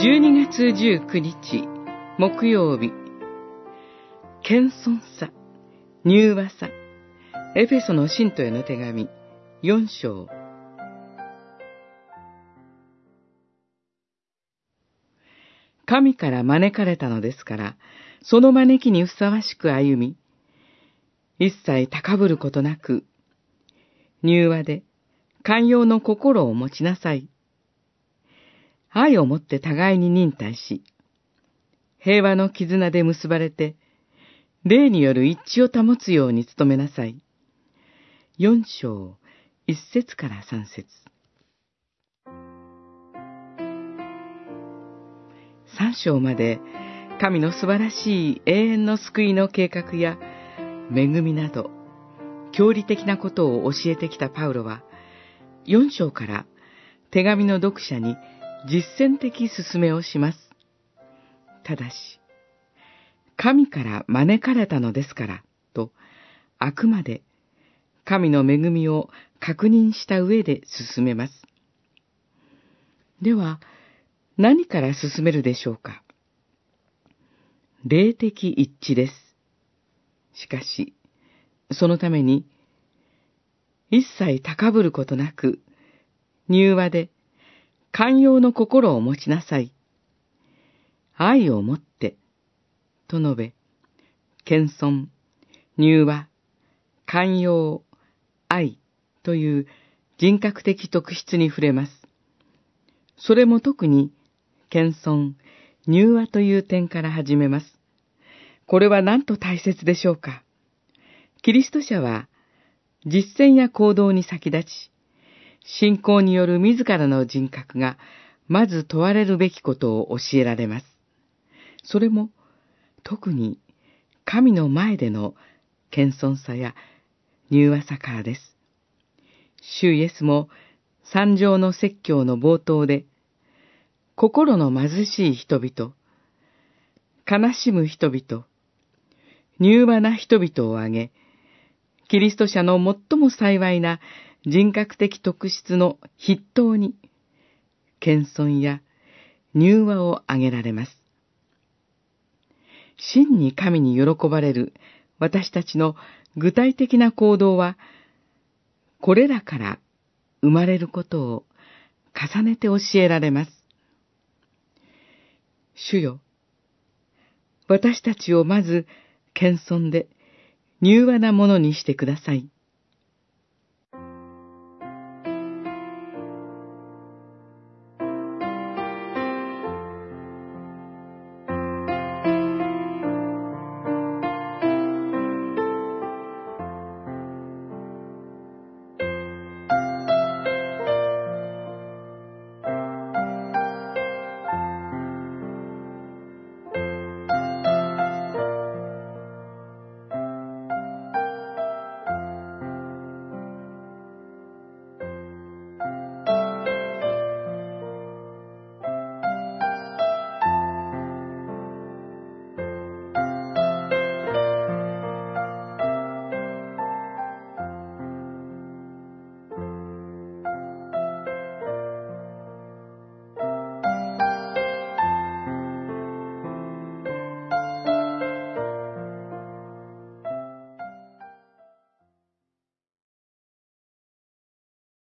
12月19日、木曜日、謙遜さ、柔和さ、エフェソの信徒への手紙、4章。神から招かれたのですから、その招きにふさわしく歩み、一切高ぶることなく、柔和で寛容の心を持ちなさい。愛をもって互いに忍耐し、平和の絆で結ばれて、霊による一致を保つように努めなさい。四章、一節から三節。三章まで、神の素晴らしい永遠の救いの計画や恵みなど、教理的なことを教えてきたパウロは、四章から手紙の読者に実践的進めをします。ただし、神から招かれたのですから、と、あくまで神の恵みを確認した上で進めます。では、何から進めるでしょうか霊的一致です。しかし、そのために、一切高ぶることなく、柔和で寛容の心を持ちなさい。愛を持って、と述べ、謙遜、柔和、寛容、愛という人格的特質に触れます。それも特に、謙遜、柔和という点から始めます。これは何と大切でしょうか。キリスト者は、実践や行動に先立ち、信仰による自らの人格がまず問われるべきことを教えられます。それも特に神の前での謙遜さや柔和さからです。主イエスも三条の説教の冒頭で、心の貧しい人々、悲しむ人々、柔和な人々を挙げ、キリスト者の最も幸いな人格的特質の筆頭に、謙遜や柔和を挙げられます。真に神に喜ばれる私たちの具体的な行動は、これらから生まれることを重ねて教えられます。主よ、私たちをまず謙遜で柔和なものにしてください。